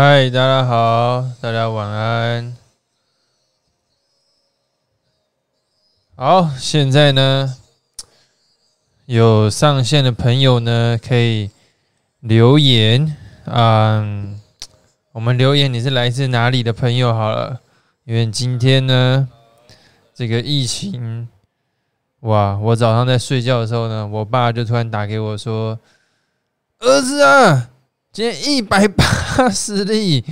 嗨，大家好，大家晚安。好，现在呢，有上线的朋友呢，可以留言。嗯，我们留言你是来自哪里的朋友好了，因为今天呢，这个疫情，哇，我早上在睡觉的时候呢，我爸就突然打给我说：“儿子啊，今天一百八十例。”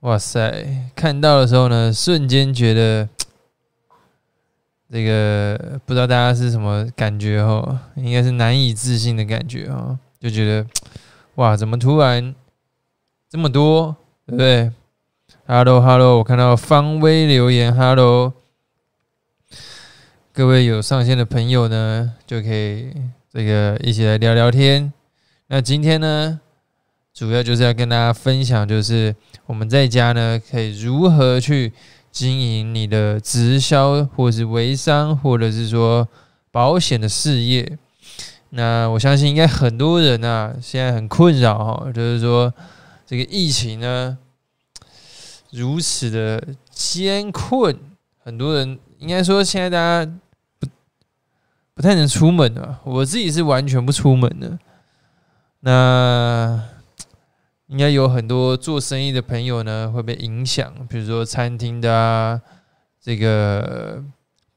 哇塞，看到的时候呢，瞬间觉得。这个不知道大家是什么感觉哦，应该是难以置信的感觉哦，就觉得哇，怎么突然这么多，对不对？Hello Hello，我看到方威留言，Hello，各位有上线的朋友呢，就可以这个一起来聊聊天。那今天呢，主要就是要跟大家分享，就是我们在家呢，可以如何去。经营你的直销，或者是微商，或者是说保险的事业，那我相信应该很多人啊，现在很困扰哈，就是说这个疫情呢如此的艰困，很多人应该说现在大家不不太能出门啊，我自己是完全不出门的，那。应该有很多做生意的朋友呢会被影响，比如说餐厅的啊，这个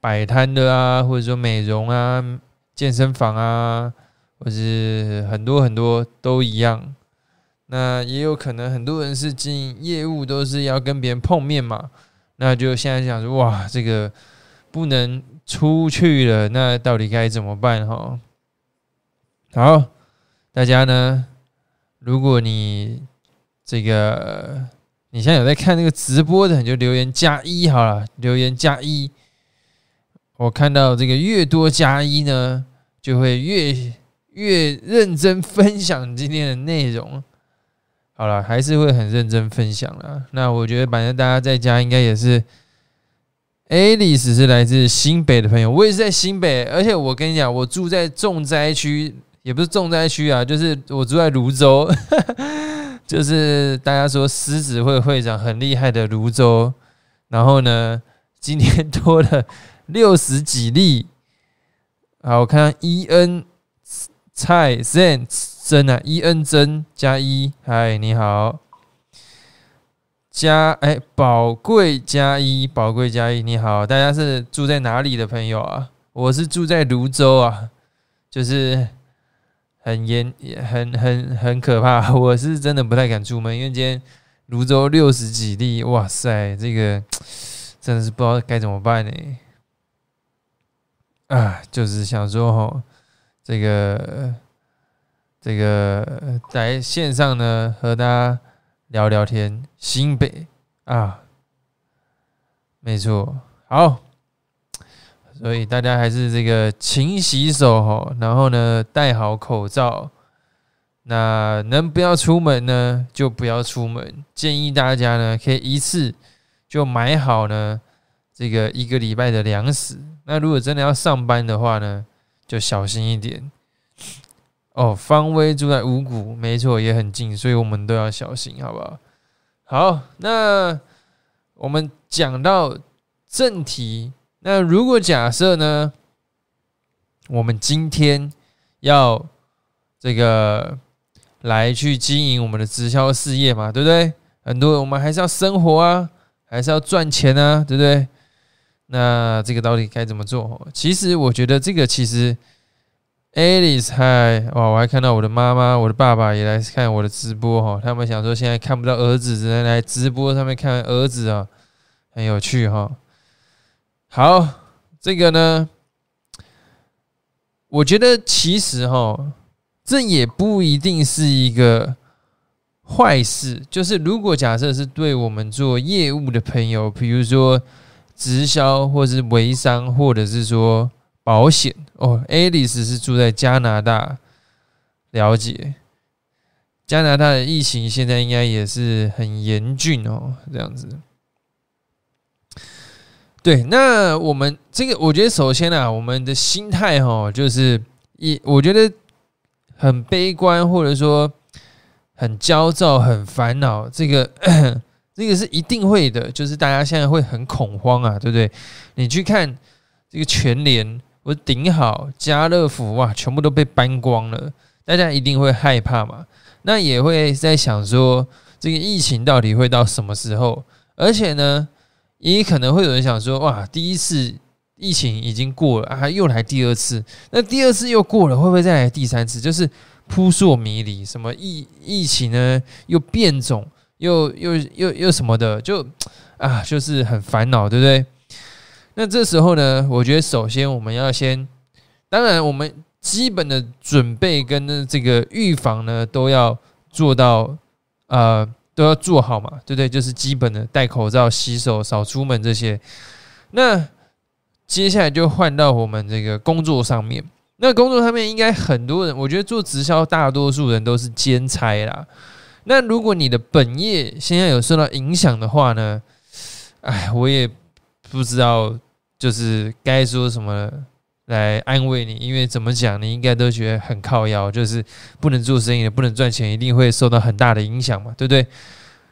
摆摊的啊，或者说美容啊、健身房啊，或是很多很多都一样。那也有可能很多人是经营业务，都是要跟别人碰面嘛。那就现在想说，哇，这个不能出去了，那到底该怎么办？哈，好，大家呢？如果你这个你现在有在看那个直播的，你就留言加一好了，留言加一。我看到这个越多加一呢，就会越越认真分享今天的内容。好了，还是会很认真分享了。那我觉得反正大家在家应该也是。Alice 是来自新北的朋友，我也是在新北，而且我跟你讲，我住在重灾区。也不是重灾区啊，就是我住在泸州，就是大家说狮子会会长很厉害的泸州，然后呢，今天多了六十几例，好，我看 E N 蔡 Zen 真啊，E N 真加一，嗨，你好，加哎，宝贵加一，宝贵加一，你好，大家是住在哪里的朋友啊？我是住在泸州啊，就是。很严，很很很可怕。我是真的不太敢出门，因为今天泸州六十几例，哇塞，这个真的是不知道该怎么办呢。啊，就是想说哈，这个这个在线上呢和大家聊聊天，新北啊，没错，好。所以大家还是这个勤洗手哈，然后呢戴好口罩。那能不要出门呢，就不要出门。建议大家呢可以一次就买好呢这个一个礼拜的粮食。那如果真的要上班的话呢，就小心一点。哦，方威住在五谷，没错，也很近，所以我们都要小心，好不好？好，那我们讲到正题。那如果假设呢，我们今天要这个来去经营我们的直销事业嘛，对不对？很多我们还是要生活啊，还是要赚钱啊，对不对？那这个到底该怎么做？其实我觉得这个其实，Alice 嗨哇，我还看到我的妈妈、我的爸爸也来看我的直播哈，他们想说现在看不到儿子，只能来直播上面看儿子啊，很有趣哈。好，这个呢，我觉得其实哈，这也不一定是一个坏事。就是如果假设是对我们做业务的朋友，比如说直销，或是微商，或者是说保险哦，Alice 是住在加拿大，了解加拿大的疫情现在应该也是很严峻哦，这样子。对，那我们这个，我觉得首先啊，我们的心态哈，就是一，我觉得很悲观，或者说很焦躁、很烦恼，这个 这个是一定会的，就是大家现在会很恐慌啊，对不对？你去看这个全联、我顶好、家乐福，哇，全部都被搬光了，大家一定会害怕嘛。那也会在想说，这个疫情到底会到什么时候？而且呢，也可能会有人想说，哇，第一次疫情已经过了啊，又来第二次，那第二次又过了，会不会再来第三次？就是扑朔迷离，什么疫疫情呢？又变种，又又又又什么的，就啊，就是很烦恼，对不对？那这时候呢，我觉得首先我们要先，当然我们基本的准备跟这个预防呢，都要做到，呃。都要做好嘛，对不对？就是基本的戴口罩、洗手、少出门这些。那接下来就换到我们这个工作上面。那工作上面应该很多人，我觉得做直销，大多数人都是兼差啦。那如果你的本业现在有受到影响的话呢？哎，我也不知道，就是该说什么了。来安慰你，因为怎么讲，你应该都觉得很靠腰，就是不能做生意，不能赚钱，一定会受到很大的影响嘛，对不对？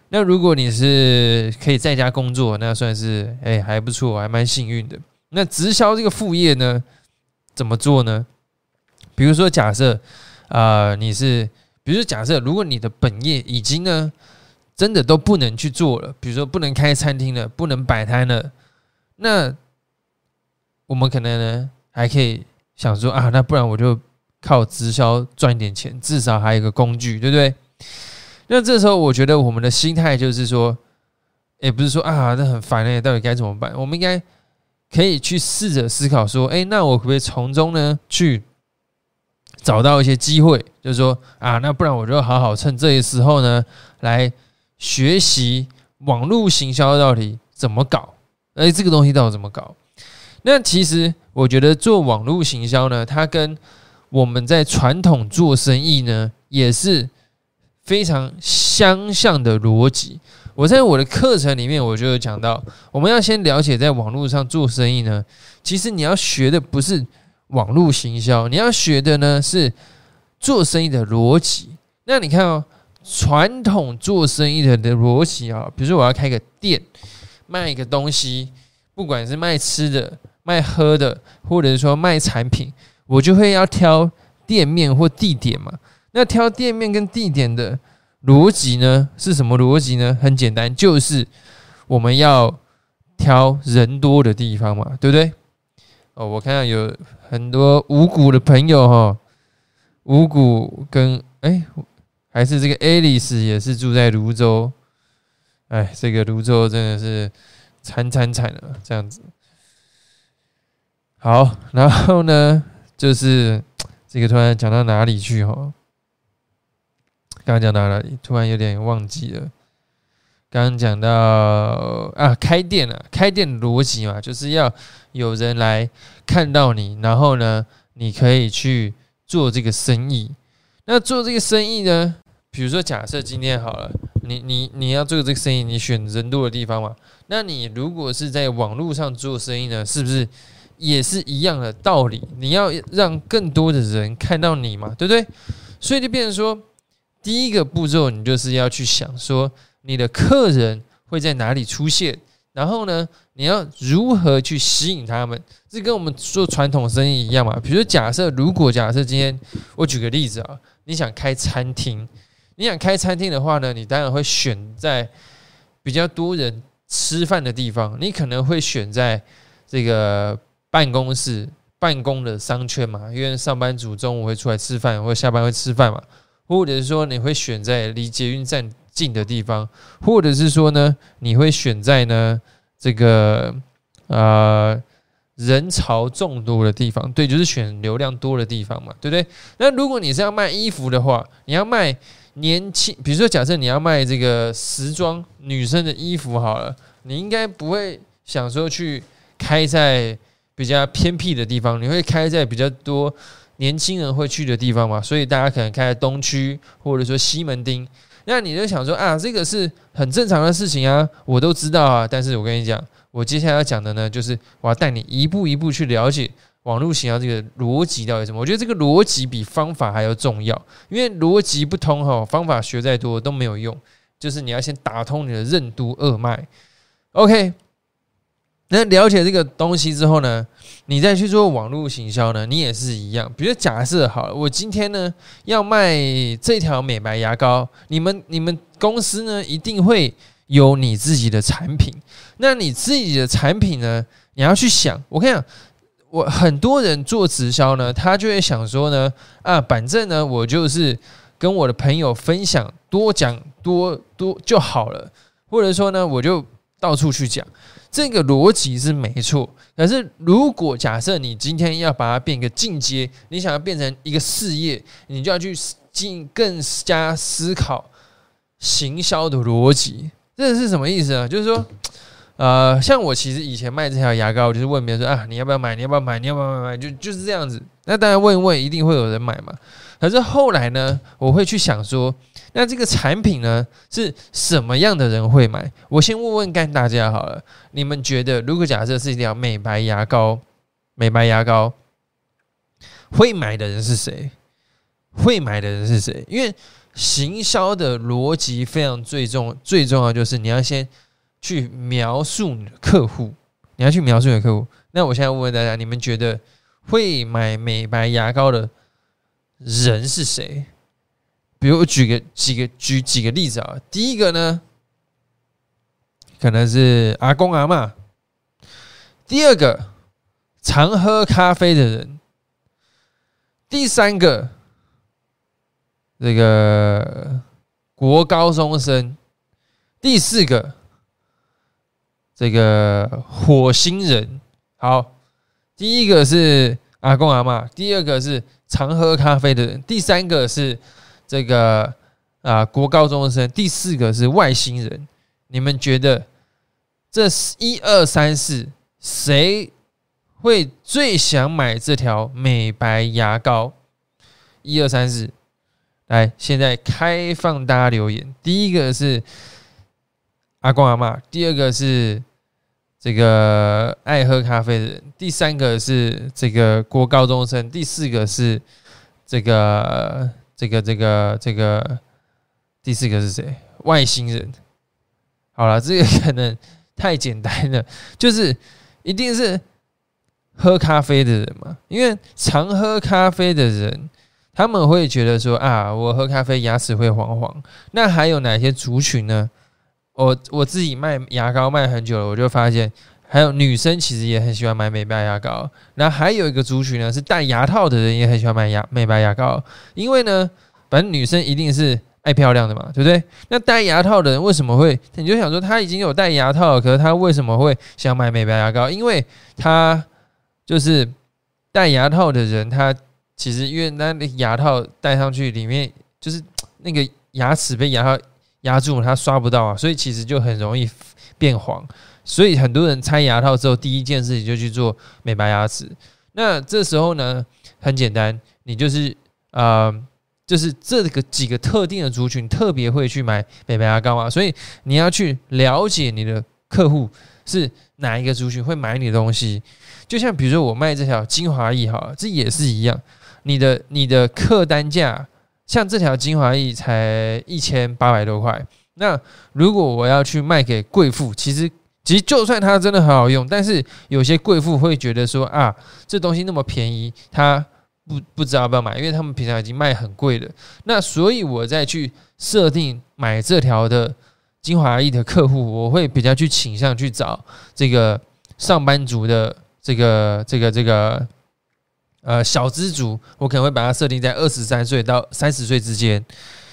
那如果你是可以在家工作，那算是哎还不错，还蛮幸运的。那直销这个副业呢，怎么做呢？比如说假设啊，你是，比如说假设，如果你的本业已经呢真的都不能去做了，比如说不能开餐厅了，不能摆摊了，那我们可能呢？还可以想说啊，那不然我就靠直销赚一点钱，至少还有一个工具，对不对？那这时候我觉得我们的心态就是说，也不是说啊，那很烦哎，到底该怎么办？我们应该可以去试着思考说，哎，那我可不可以从中呢去找到一些机会？就是说啊，那不然我就好好趁这个时候呢，来学习网络行销到底怎么搞？哎，这个东西到底怎么搞？那其实我觉得做网络行销呢，它跟我们在传统做生意呢，也是非常相像的逻辑。我在我的课程里面，我就有讲到，我们要先了解在网络上做生意呢，其实你要学的不是网络行销，你要学的呢是做生意的逻辑。那你看哦，传统做生意的的逻辑啊，比如说我要开个店，卖一个东西，不管是卖吃的。卖喝的，或者说卖产品，我就会要挑店面或地点嘛。那挑店面跟地点的逻辑呢，是什么逻辑呢？很简单，就是我们要挑人多的地方嘛，对不对？哦，我看到有很多五谷的朋友哈，五谷跟哎，还是这个 Alice 也是住在泸州，哎，这个泸州真的是惨惨惨了，这样子。好，然后呢，就是这个突然讲到哪里去哈？刚刚讲到哪里？突然有点忘记了。刚刚讲到啊，开店了，开店逻辑嘛，就是要有人来看到你，然后呢，你可以去做这个生意。那做这个生意呢，比如说假设今天好了，你你你要做这个生意，你选人多的地方嘛。那你如果是在网络上做生意呢，是不是？也是一样的道理，你要让更多的人看到你嘛，对不对？所以就变成说，第一个步骤，你就是要去想说，你的客人会在哪里出现，然后呢，你要如何去吸引他们？这跟我们做传统生意一样嘛。比如假设，如果假设今天我举个例子啊，你想开餐厅，你想开餐厅的话呢，你当然会选在比较多人吃饭的地方，你可能会选在这个。办公室办公的商圈嘛，因为上班族中午会出来吃饭，或者下班会吃饭嘛，或者是说你会选在离捷运站近的地方，或者是说呢，你会选在呢这个呃人潮众多的地方，对，就是选流量多的地方嘛，对不对？那如果你是要卖衣服的话，你要卖年轻，比如说假设你要卖这个时装女生的衣服好了，你应该不会想说去开在。比较偏僻的地方，你会开在比较多年轻人会去的地方嘛？所以大家可能开在东区，或者说西门町。那你就想说啊，这个是很正常的事情啊，我都知道啊。但是我跟你讲，我接下来要讲的呢，就是我要带你一步一步去了解网络行销这个逻辑到底什么？我觉得这个逻辑比方法还要重要，因为逻辑不通哈，方法学再多都没有用。就是你要先打通你的任督二脉。OK，那了解这个东西之后呢，你再去做网络行销呢，你也是一样。比如假设好了，我今天呢要卖这条美白牙膏，你们你们公司呢一定会有你自己的产品。那你自己的产品呢，你要去想，我跟你讲。我很多人做直销呢，他就会想说呢，啊，反正呢，我就是跟我的朋友分享，多讲多多就好了，或者说呢，我就到处去讲，这个逻辑是没错。可是如果假设你今天要把它变一个进阶，你想要变成一个事业，你就要去进更加思考行销的逻辑，这是什么意思啊？就是说。呃，像我其实以前卖这条牙膏，就是问别人说啊，你要不要买？你要不要买？你要不要买？买就就是这样子。那当然问一问，一定会有人买嘛。可是后来呢，我会去想说，那这个产品呢，是什么样的人会买？我先问问看大家好了，你们觉得，如果假设是一条美白牙膏，美白牙膏会买的人是谁？会买的人是谁？因为行销的逻辑非常最重，最重要就是你要先。去描述你的客户，你要去描述你的客户。那我现在问问大家，你们觉得会买美白牙膏的人是谁？比如我举个几个举几个例子啊。第一个呢，可能是阿公阿妈；第二个，常喝咖啡的人；第三个，这个国高中生；第四个。这个火星人，好，第一个是阿公阿妈，第二个是常喝咖啡的人，第三个是这个啊国高中生，第四个是外星人。你们觉得这一二三四谁会最想买这条美白牙膏？一二三四，来，现在开放大家留言。第一个是。阿公阿妈，第二个是这个爱喝咖啡的人，第三个是这个国高中生，第四个是这个这个这个这个第四个是谁？外星人。好了，这个可能太简单了，就是一定是喝咖啡的人嘛，因为常喝咖啡的人，他们会觉得说啊，我喝咖啡牙齿会黄黄。那还有哪些族群呢？我我自己卖牙膏卖很久了，我就发现还有女生其实也很喜欢买美白牙膏。那还有一个族群呢，是戴牙套的人也很喜欢买牙美白牙膏，因为呢，反正女生一定是爱漂亮的嘛，对不对？那戴牙套的人为什么会？你就想说他已经有戴牙套了，可是他为什么会想买美白牙膏？因为他就是戴牙套的人，他其实因为那牙套戴上去里面就是那个牙齿被牙套。压住它刷不到啊，所以其实就很容易变黄。所以很多人拆牙套之后，第一件事情就去做美白牙齿。那这时候呢，很简单，你就是呃，就是这个几个特定的族群特别会去买美白牙膏啊。所以你要去了解你的客户是哪一个族群会买你的东西。就像比如说我卖这条精华液哈，这也是一样，你的你的客单价。像这条精华液才一千八百多块，那如果我要去卖给贵妇，其实其实就算它真的很好用，但是有些贵妇会觉得说啊，这东西那么便宜，他不不知道要不要买，因为他们平常已经卖很贵了。那所以我再去设定买这条的精华液的客户，我会比较去倾向去找这个上班族的这个这个这个。呃，小资族，我可能会把它设定在二十三岁到三十岁之间，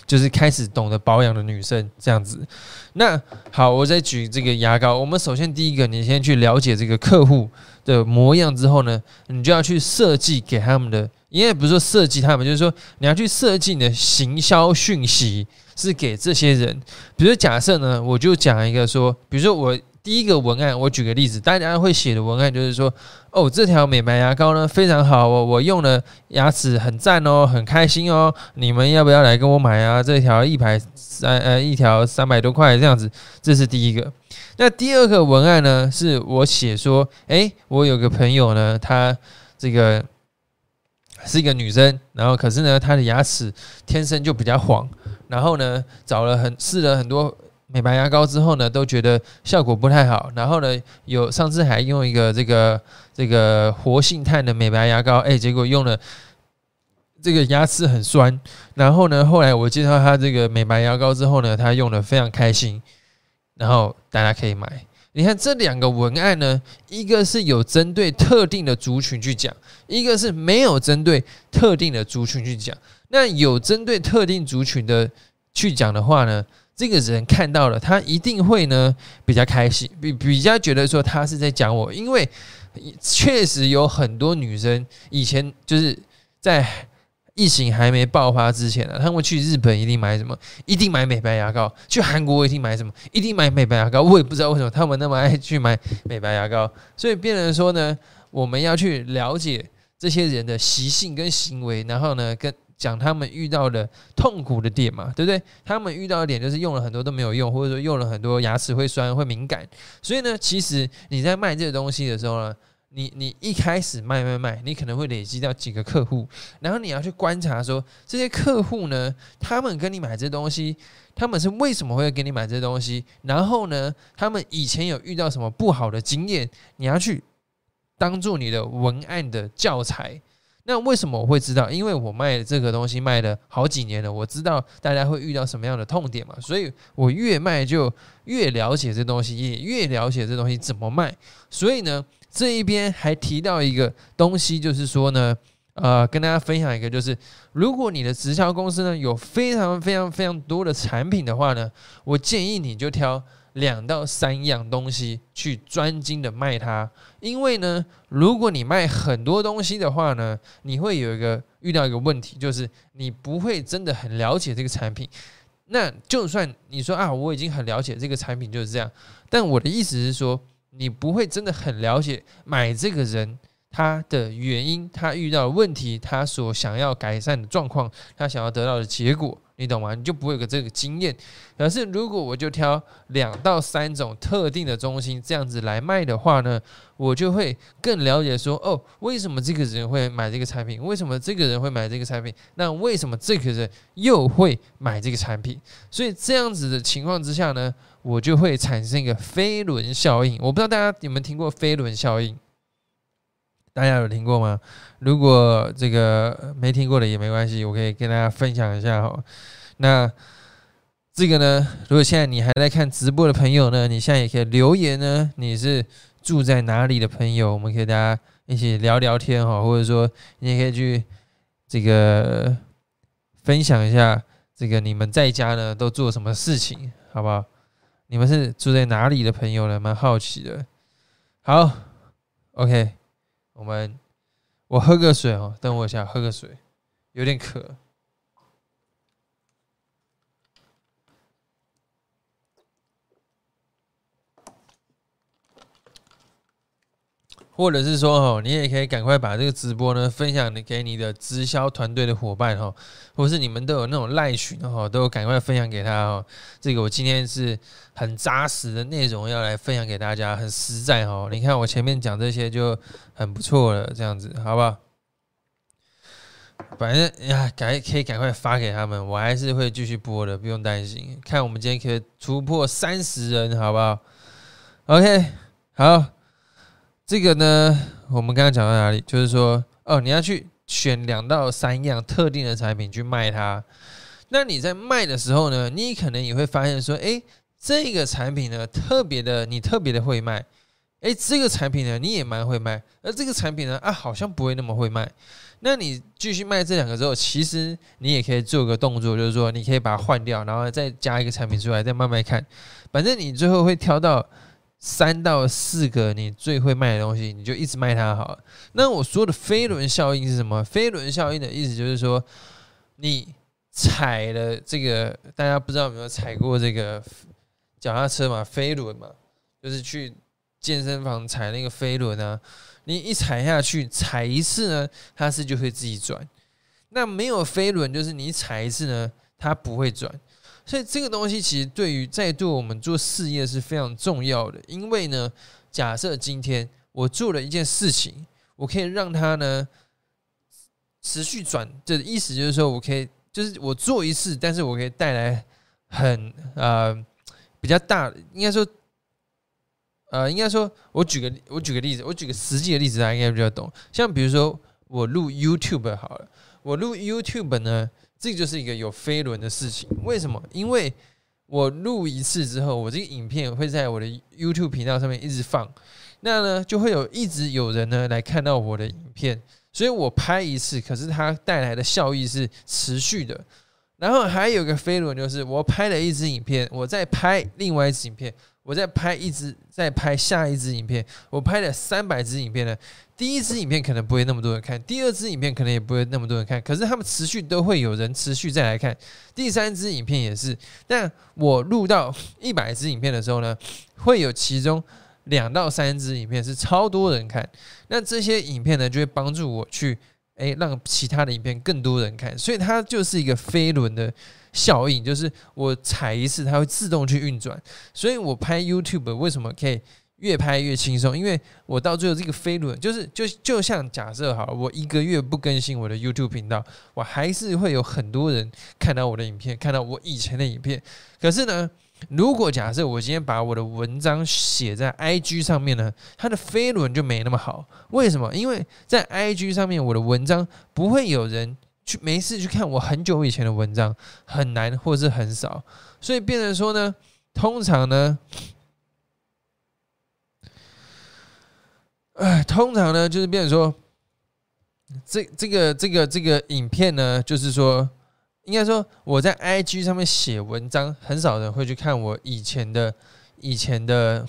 就是开始懂得保养的女生这样子。那好，我再举这个牙膏。我们首先第一个，你先去了解这个客户的模样之后呢，你就要去设计给他们的，因为不是说设计他们，就是说你要去设计你的行销讯息是给这些人。比如假设呢，我就讲一个说，比如说我。第一个文案，我举个例子，大家会写的文案就是说，哦，这条美白牙膏呢非常好哦，我用了牙齿很赞哦，很开心哦，你们要不要来跟我买啊？这条一百三呃一条三百多块这样子，这是第一个。那第二个文案呢，是我写说，诶，我有个朋友呢，他这个是一个女生，然后可是呢，她的牙齿天生就比较黄，然后呢，找了很试了很多美白牙膏之后呢，都觉得效果不太好，然后呢，有上次还用一个这个这个活性炭的美白牙膏，哎，结果用了这个牙齿很酸，然后呢，后来我介绍他这个美白牙膏之后呢，他用的非常开心，然后大家可以买。你看这两个文案呢，一个是有针对特定的族群去讲，一个是没有针对特定的族群去讲。那有针对特定族群的去讲的话呢，这个人看到了，他一定会呢比较开心，比比较觉得说他是在讲我，因为确实有很多女生以前就是在。疫情还没爆发之前呢，他们去日本一定买什么？一定买美白牙膏。去韩国一定买什么？一定买美白牙膏。我也不知道为什么他们那么爱去买美白牙膏。所以变成说呢，我们要去了解这些人的习性跟行为，然后呢，跟讲他们遇到的痛苦的点嘛，对不对？他们遇到的点就是用了很多都没有用，或者说用了很多牙齿会酸会敏感。所以呢，其实你在卖这个东西的时候呢。你你一开始卖卖卖，你可能会累积到几个客户，然后你要去观察说这些客户呢，他们跟你买这东西，他们是为什么会给你买这东西？然后呢，他们以前有遇到什么不好的经验？你要去当做你的文案的教材。那为什么我会知道？因为我卖这个东西卖了好几年了，我知道大家会遇到什么样的痛点嘛，所以我越卖就越了解这东西，也越了解这东西怎么卖。所以呢。这一边还提到一个东西，就是说呢，呃，跟大家分享一个，就是如果你的直销公司呢有非常非常非常多的产品的话呢，我建议你就挑两到三样东西去专精的卖它，因为呢，如果你卖很多东西的话呢，你会有一个遇到一个问题，就是你不会真的很了解这个产品。那就算你说啊，我已经很了解这个产品就是这样，但我的意思是说。你不会真的很了解买这个人他的原因，他遇到的问题，他所想要改善的状况，他想要得到的结果，你懂吗？你就不会有个这个经验。可是如果我就挑两到三种特定的中心这样子来卖的话呢，我就会更了解说，哦，为什么这个人会买这个产品？为什么这个人会买这个产品？那为什么这个人又会买这个产品？所以这样子的情况之下呢？我就会产生一个飞轮效应，我不知道大家有没有听过飞轮效应，大家有听过吗？如果这个没听过的也没关系，我可以跟大家分享一下哈。那这个呢，如果现在你还在看直播的朋友呢，你现在也可以留言呢，你是住在哪里的朋友，我们可以大家一起聊聊天哈，或者说你也可以去这个分享一下这个你们在家呢都做什么事情，好不好？你们是住在哪里的朋友呢？蛮好奇的。好，OK，我们我喝个水哦，等我一下，喝个水，有点渴。或者是说哦，你也可以赶快把这个直播呢分享给你的直销团队的伙伴哈，或是你们都有那种赖群哈，都赶快分享给他哦。这个我今天是很扎实的内容要来分享给大家，很实在哈。你看我前面讲这些就很不错了，这样子好不好？反正呀，赶可以赶快发给他们，我还是会继续播的，不用担心。看我们今天可以突破三十人，好不好？OK，好。这个呢，我们刚刚讲到哪里？就是说，哦，你要去选两到三样特定的产品去卖它。那你在卖的时候呢，你可能也会发现说，诶，这个产品呢特别的，你特别的会卖。诶，这个产品呢你也蛮会卖，而这个产品呢啊好像不会那么会卖。那你继续卖这两个之后，其实你也可以做个动作，就是说你可以把它换掉，然后再加一个产品出来，再慢慢看。反正你最后会挑到。三到四个你最会卖的东西，你就一直卖它好了。那我说的飞轮效应是什么？飞轮效应的意思就是说，你踩了这个，大家不知道有没有踩过这个脚踏车嘛？飞轮嘛，就是去健身房踩那个飞轮啊。你一踩下去，踩一次呢，它是就会自己转。那没有飞轮，就是你踩一次呢，它不会转。所以这个东西其实对于在对我们做事业是非常重要的，因为呢，假设今天我做了一件事情，我可以让它呢持续转，这意思就是说我可以，就是我做一次，但是我可以带来很呃比较大，应该说，呃，应该说，我举个我举个例子，我举个实际的例子，大家应该比较懂。像比如说我录 YouTube 好了，我录 YouTube 呢，这就是一个有飞轮的事情。为什么？因为我录一次之后，我这个影片会在我的 YouTube 频道上面一直放。那呢，就会有一直有人呢来看到我的影片，所以我拍一次，可是它带来的效益是持续的。然后还有一个飞轮，就是我拍了一支影片，我再拍另外一支影片，我再拍一支，再拍下一支影片，我拍了三百支影片呢。第一支影片可能不会那么多人看，第二支影片可能也不会那么多人看，可是他们持续都会有人持续再来看。第三支影片也是，但我录到一百支影片的时候呢，会有其中。两到三支影片是超多人看，那这些影片呢就会帮助我去诶让其他的影片更多人看，所以它就是一个飞轮的效应，就是我踩一次它会自动去运转，所以我拍 YouTube 为什么可以越拍越轻松？因为我到最后这个飞轮就是就就像假设好，我一个月不更新我的 YouTube 频道，我还是会有很多人看到我的影片，看到我以前的影片，可是呢。如果假设我今天把我的文章写在 IG 上面呢，它的飞轮就没那么好。为什么？因为在 IG 上面，我的文章不会有人去没事去看我很久以前的文章，很难或是很少。所以变成说呢，通常呢，哎，通常呢就是变成说，这这个这个这个影片呢，就是说。应该说，我在 IG 上面写文章，很少人会去看我以前的、以前的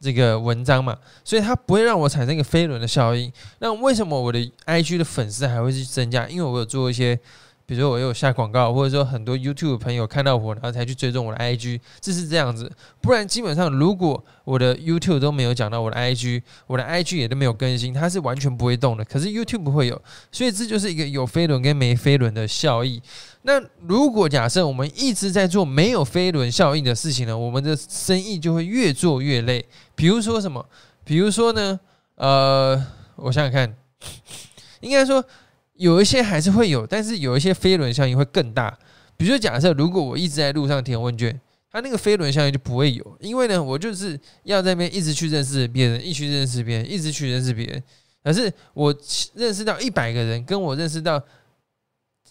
这个文章嘛，所以它不会让我产生一个飞轮的效应。那为什么我的 IG 的粉丝还会去增加？因为我有做一些。比如说我有下广告，或者说很多 YouTube 朋友看到我，然后才去追踪我的 IG，这是这样子。不然基本上，如果我的 YouTube 都没有讲到我的 IG，我的 IG 也都没有更新，它是完全不会动的。可是 YouTube 会有，所以这就是一个有飞轮跟没飞轮的效益。那如果假设我们一直在做没有飞轮效应的事情呢，我们的生意就会越做越累。比如说什么？比如说呢？呃，我想想看，应该说。有一些还是会有，但是有一些飞轮效应会更大。比如说，假设如果我一直在路上填问卷，它那个飞轮效应就不会有，因为呢，我就是要在那边一直去认识别人，一直去认识别人，一直去认识别人。可是我认识到一百个人，跟我认识到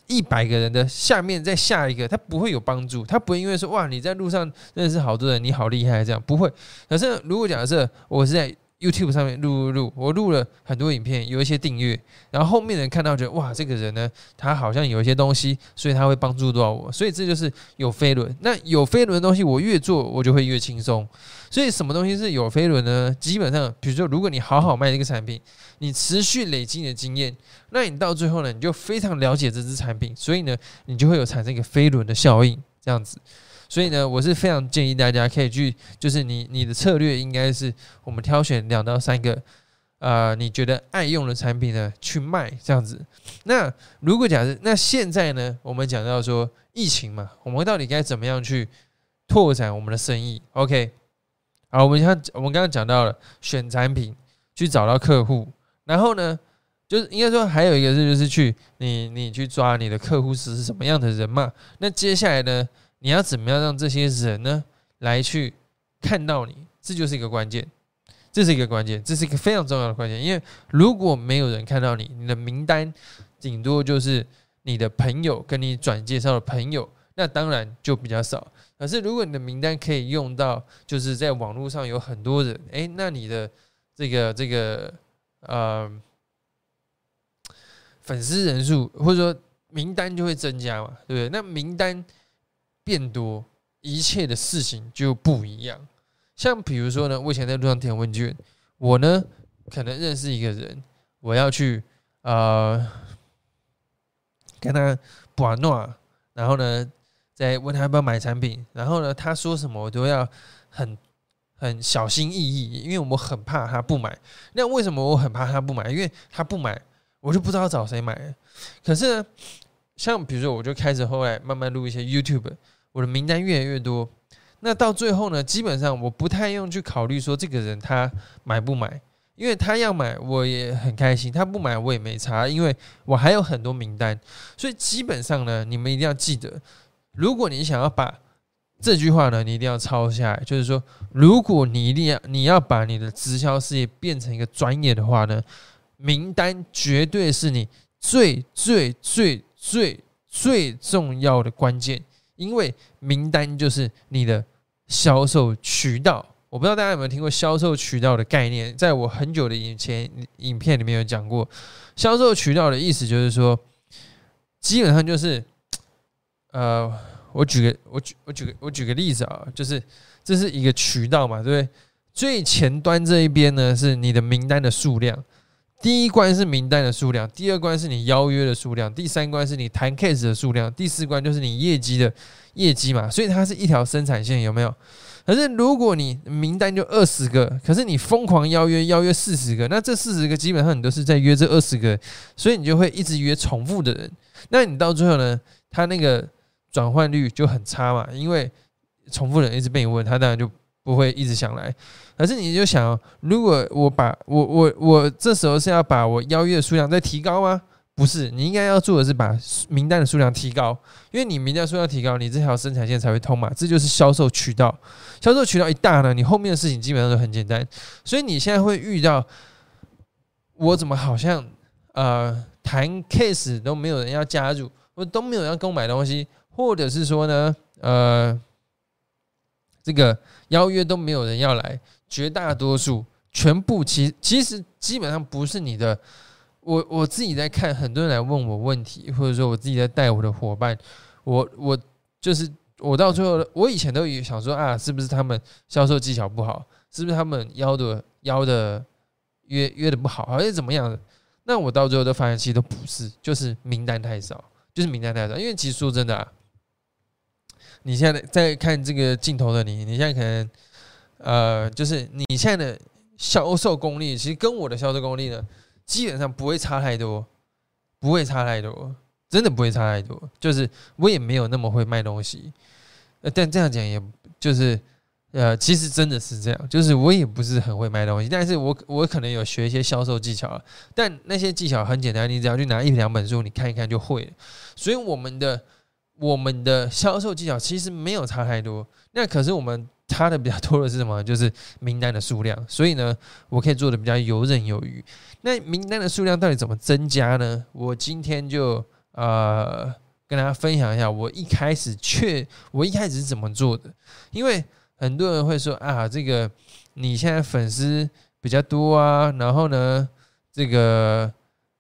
一百个人的下面再下一个，他不会有帮助。他不会因为说哇，你在路上认识好多人，你好厉害这样不会。可是如果假设我是在 YouTube 上面录录录，我录了很多影片，有一些订阅，然后后面人看到觉得哇，这个人呢，他好像有一些东西，所以他会帮助到我，所以这就是有飞轮。那有飞轮的东西，我越做我就会越轻松。所以什么东西是有飞轮呢？基本上，比如说，如果你好好卖这个产品，你持续累积你的经验，那你到最后呢，你就非常了解这支产品，所以呢，你就会有产生一个飞轮的效应，这样子。所以呢，我是非常建议大家可以去，就是你你的策略应该是我们挑选两到三个，呃，你觉得爱用的产品呢去卖这样子。那如果假设那现在呢，我们讲到说疫情嘛，我们到底该怎么样去拓展我们的生意？OK，好，我们像我们刚刚讲到了选产品，去找到客户，然后呢，就是应该说还有一个是就是去你你去抓你的客户是是什么样的人嘛？那接下来呢？你要怎么样让这些人呢来去看到你？这就是一个关键，这是一个关键，这是一个非常重要的关键。因为如果没有人看到你，你的名单顶多就是你的朋友跟你转介绍的朋友，那当然就比较少。可是如果你的名单可以用到，就是在网络上有很多人，诶，那你的这个这个呃粉丝人数或者说名单就会增加嘛，对不对？那名单。变多，一切的事情就不一样。像比如说呢，我以前在路上填问卷，我呢可能认识一个人，我要去呃跟他把诺，然后呢再问他要不要买产品，然后呢他说什么我都要很很小心翼翼，因为我很怕他不买。那为什么我很怕他不买？因为他不买，我就不知道找谁买。可是呢，像比如说，我就开始后来慢慢录一些 YouTube。我的名单越来越多，那到最后呢，基本上我不太用去考虑说这个人他买不买，因为他要买我也很开心，他不买我也没差，因为我还有很多名单，所以基本上呢，你们一定要记得，如果你想要把这句话呢，你一定要抄下来，就是说，如果你一定要你要把你的直销事业变成一个专业的话呢，名单绝对是你最最最最最重要的关键，因为名单就是你的销售渠道。我不知道大家有没有听过销售渠道的概念，在我很久的以前影片里面有讲过。销售渠道的意思就是说，基本上就是，呃，我举个我举我举个我举个例子啊，就是这是一个渠道嘛，对不对？最前端这一边呢是你的名单的数量，第一关是名单的数量，第二关是你邀约的数量，第三关是你谈 case 的数量，第四关就是你业绩的业绩嘛，所以它是一条生产线，有没有？可是，如果你名单就二十个，可是你疯狂邀约，邀约四十个，那这四十个基本上你都是在约这二十个，所以你就会一直约重复的人。那你到最后呢，他那个转换率就很差嘛，因为重复人一直被你问，他当然就不会一直想来。可是你就想，如果我把我我我这时候是要把我邀约的数量再提高吗？不是，你应该要做的是把名单的数量提高，因为你名单数量提高，你这条生产线才会通嘛。这就是销售渠道，销售渠道一大呢，你后面的事情基本上都很简单。所以你现在会遇到，我怎么好像呃谈 case 都没有人要加入，或都没有人要跟我买东西，或者是说呢，呃，这个邀约都没有人要来，绝大多数全部其其实基本上不是你的。我我自己在看，很多人来问我问题，或者说我自己在带我的伙伴，我我就是我到最后，我以前都有想说啊，是不是他们销售技巧不好，是不是他们邀的邀的约约的不好，还是怎么样的？那我到最后都发现，其实都不是，就是名单太少，就是名单太少。因为其实说真的啊，你现在在看这个镜头的你，你现在可能呃，就是你现在的销售功力，其实跟我的销售功力呢。基本上不会差太多，不会差太多，真的不会差太多。就是我也没有那么会卖东西，呃，但这样讲也就是，呃，其实真的是这样，就是我也不是很会卖东西，但是我我可能有学一些销售技巧，但那些技巧很简单，你只要去拿一两本书，你看一看就会。所以我们的我们的销售技巧其实没有差太多，那可是我们。差的比较多的是什么？就是名单的数量。所以呢，我可以做的比较游刃有余。那名单的数量到底怎么增加呢？我今天就呃跟大家分享一下，我一开始却我一开始是怎么做的。因为很多人会说啊，这个你现在粉丝比较多啊，然后呢，这个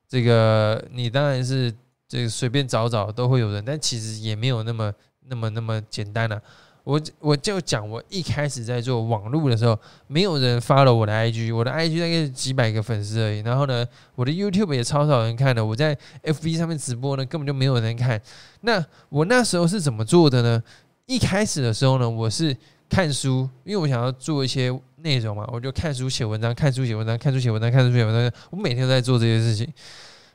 这个你当然是这个随便找找都会有人，但其实也没有那么那么那么简单啊。我我就讲，我一开始在做网络的时候，没有人发了我的 IG，我的 IG 大概是几百个粉丝而已。然后呢，我的 YouTube 也超少人看的。我在 FB 上面直播呢，根本就没有人看。那我那时候是怎么做的呢？一开始的时候呢，我是看书，因为我想要做一些内容嘛，我就看书写文章，看书写文章，看书写文章，看书写文章。我每天都在做这些事情。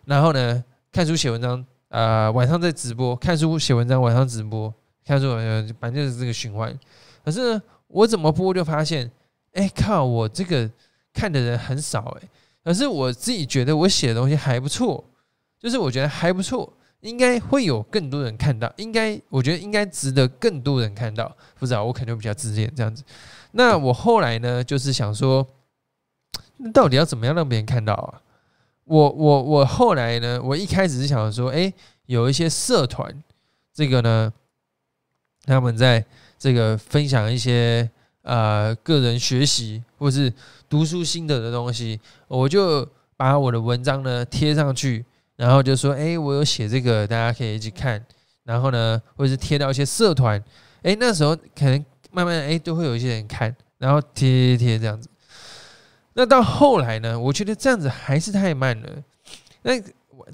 然后呢，看书写文章，呃，晚上在直播，看书写文章，晚上直播。看书呃，反正就是这个循环。可是呢，我怎么播就发现，哎靠，我这个看的人很少哎。可是我自己觉得我写的东西还不错，就是我觉得还不错，应该会有更多人看到，应该我觉得应该值得更多人看到。不知道我可能比较自恋这样子。那我后来呢，就是想说，那到底要怎么样让别人看到啊？我我我后来呢，我一开始是想说，哎，有一些社团，这个呢。他们在这个分享一些呃个人学习或是读书心得的东西，我就把我的文章呢贴上去，然后就说：“哎，我有写这个，大家可以一起看。”然后呢，或者是贴到一些社团，哎，那时候可能慢慢哎都会有一些人看，然后贴贴贴这样子。那到后来呢，我觉得这样子还是太慢了。那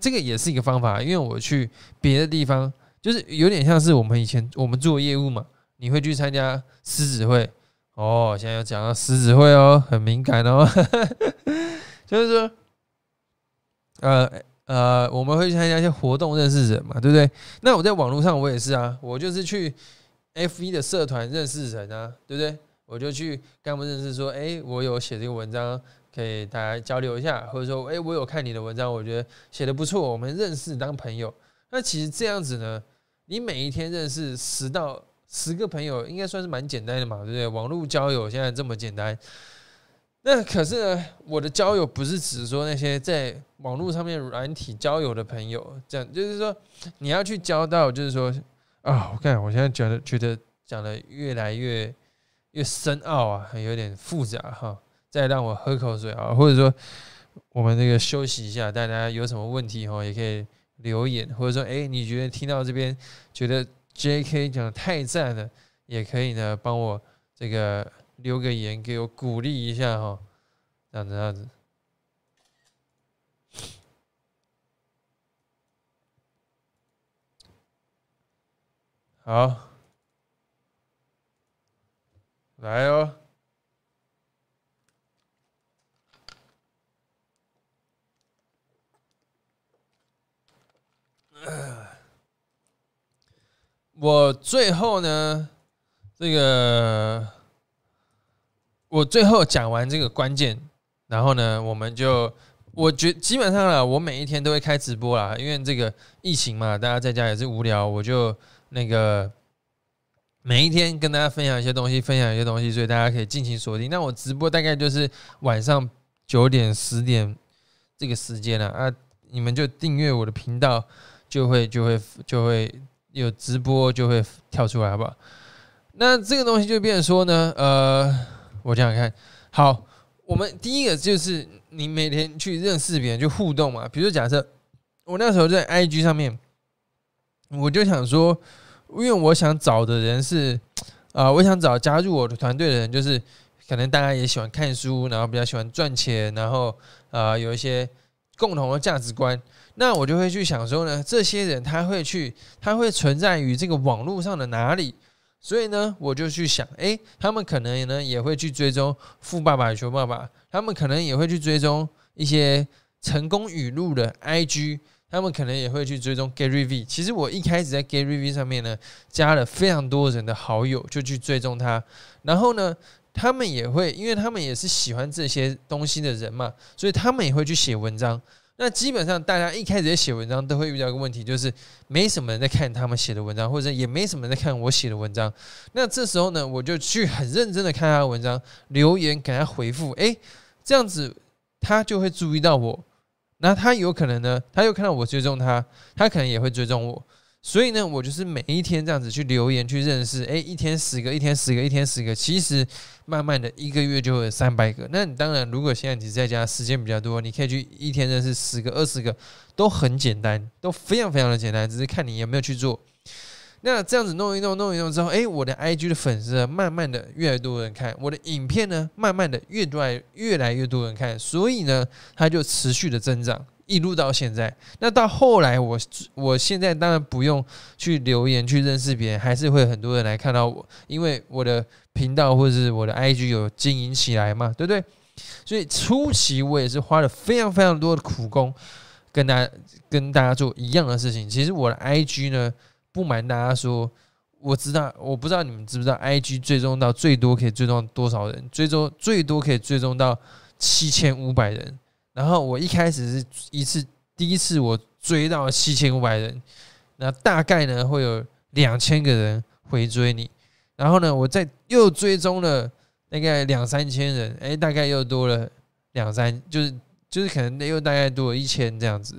这个也是一个方法，因为我去别的地方。就是有点像是我们以前我们做业务嘛，你会去参加狮子会哦。现在要讲到狮子会哦，很敏感哦。就是说，呃呃，我们会去参加一些活动，认识人嘛，对不对？那我在网络上我也是啊，我就是去 F 一的社团认识人啊，对不对？我就去跟他们认识，说，哎，我有写这个文章，可以大家交流一下，或者说，哎，我有看你的文章，我觉得写的不错，我们认识当朋友。那其实这样子呢，你每一天认识十到十个朋友，应该算是蛮简单的嘛，对不对？网络交友现在这么简单。那可是呢，我的交友不是指说那些在网络上面软体交友的朋友，这样就是说你要去交到，就是说啊，我看我现在觉得觉得讲的越来越越深奥啊，有点复杂哈。再让我喝口水啊，或者说我们那个休息一下，大家有什么问题哈，也可以留言，或者说哎，你觉得听到这边觉得 J.K. 讲的太赞了，也可以呢帮我这个。留个言给我鼓励一下哈，这样子这样子，好，来哦，我最后呢，这个。我最后讲完这个关键，然后呢，我们就我觉基本上啊，我每一天都会开直播啦，因为这个疫情嘛，大家在家也是无聊，我就那个每一天跟大家分享一些东西，分享一些东西，所以大家可以尽情锁定。那我直播大概就是晚上九点十点这个时间了啊，你们就订阅我的频道，就会就会就会有直播就会跳出来，好不好？那这个东西就变说呢，呃。我想想看，好，我们第一个就是你每天去认识别人，就互动嘛。比如假设我那时候在 IG 上面，我就想说，因为我想找的人是啊，我想找加入我的团队的人，就是可能大家也喜欢看书，然后比较喜欢赚钱，然后啊有一些共同的价值观。那我就会去想说呢，这些人他会去，他会存在于这个网络上的哪里？所以呢，我就去想，哎，他们可能呢也会去追踪富爸爸穷爸爸，他们可能也会去追踪一些成功语录的 IG，他们可能也会去追踪 Gary V。其实我一开始在 Gary V 上面呢，加了非常多人的好友，就去追踪他。然后呢，他们也会，因为他们也是喜欢这些东西的人嘛，所以他们也会去写文章。那基本上，大家一开始在写文章都会遇到一个问题，就是没什么人在看他们写的文章，或者也没什么人在看我写的文章。那这时候呢，我就去很认真的看他的文章，留言给他回复，诶，这样子他就会注意到我。那他有可能呢，他又看到我追踪他，他可能也会追踪我。所以呢，我就是每一天这样子去留言去认识，哎，一天十个，一天十个，一天十个，其实慢慢的一个月就会有三百个。那你当然，如果现在你在家时间比较多，你可以去一天认识十个、二十个，都很简单，都非常非常的简单，只是看你有没有去做。那这样子弄一弄，弄一弄之后，哎，我的 IG 的粉丝慢慢的越来越多人看，我的影片呢，慢慢的越来越来越多人看，所以呢，它就持续的增长。一路到现在，那到后来，我我现在当然不用去留言去认识别人，还是会很多人来看到我，因为我的频道或者是我的 IG 有经营起来嘛，对不对？所以初期我也是花了非常非常多的苦功，跟大家跟大家做一样的事情。其实我的 IG 呢，不瞒大家说，我知道，我不知道你们知不知道，IG 追踪到最多可以追踪多少人？追踪最多可以追踪到七千五百人。然后我一开始是一次第一次我追到七千五百人，那大概呢会有两千个人回追你，然后呢我再又追踪了大概两三千人，哎，大概又多了两三，就是就是可能又大概多了一千这样子，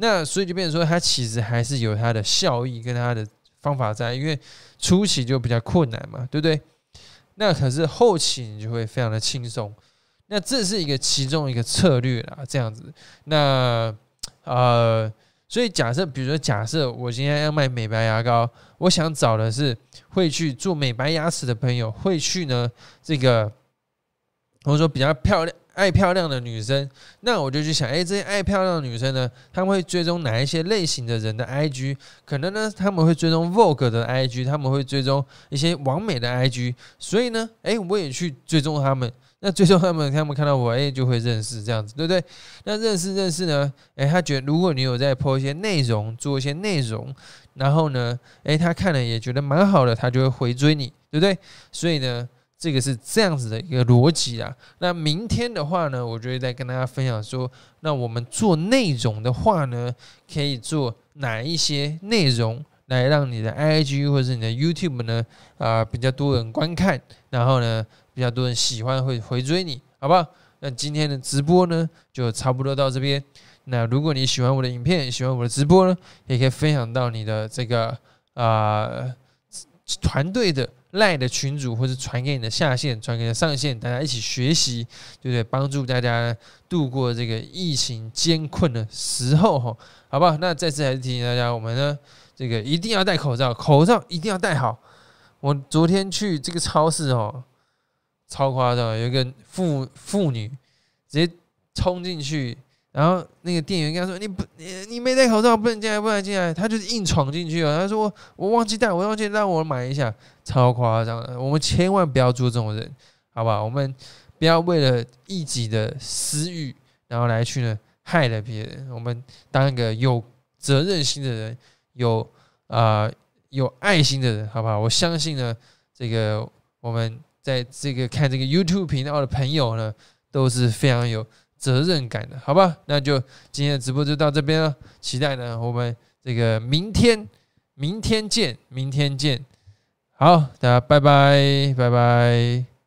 那所以就变成说它其实还是有它的效益跟它的方法在，因为初期就比较困难嘛，对不对？那可是后期你就会非常的轻松。那这是一个其中一个策略啦，这样子。那呃，所以假设，比如说，假设我今天要卖美白牙膏，我想找的是会去做美白牙齿的朋友，会去呢这个，或者说比较漂亮、爱漂亮的女生，那我就去想，哎，这些爱漂亮的女生呢，他们会追踪哪一些类型的人的 IG？可能呢，他们会追踪 Vogue 的 IG，他们会追踪一些完美的 IG，所以呢，哎，我也去追踪他们。那最终他们他们看到我，哎，就会认识这样子，对不对？那认识认识呢，哎，他觉得如果你有在播一些内容，做一些内容，然后呢，哎，他看了也觉得蛮好的，他就会回追你，对不对？所以呢，这个是这样子的一个逻辑啊。那明天的话呢，我就会再跟大家分享说，那我们做内容的话呢，可以做哪一些内容来让你的 IG 或者你的 YouTube 呢啊比较多人观看，然后呢比较多人喜欢会回追你，好不好？那今天的直播呢就差不多到这边。那如果你喜欢我的影片，喜欢我的直播呢，也可以分享到你的这个啊团队的。赖的群主，或是传给你的下线，传给你的上线，大家一起学习，对不对？帮助大家度过这个疫情艰困的时候，哈，好不好？那再次还是提醒大家，我们呢，这个一定要戴口罩，口罩一定要戴好。我昨天去这个超市，哦，超夸张，有一个妇妇女直接冲进去。然后那个店员跟他说：“你不，你你没戴口罩，不能进来，不能进来。”他就是硬闯进去了。他说：“我忘记带，我忘记让我买一下，超夸张的。我们千万不要做这种人，好不好？我们不要为了一己的私欲，然后来去呢害了别人。我们当一个有责任心的人，有啊有爱心的人，好不好？我相信呢，这个我们在这个看这个 YouTube 频道的朋友呢，都是非常有。”责任感的，好吧，那就今天的直播就到这边了。期待呢，我们这个明天，明天见，明天见。好，大家拜拜，拜拜。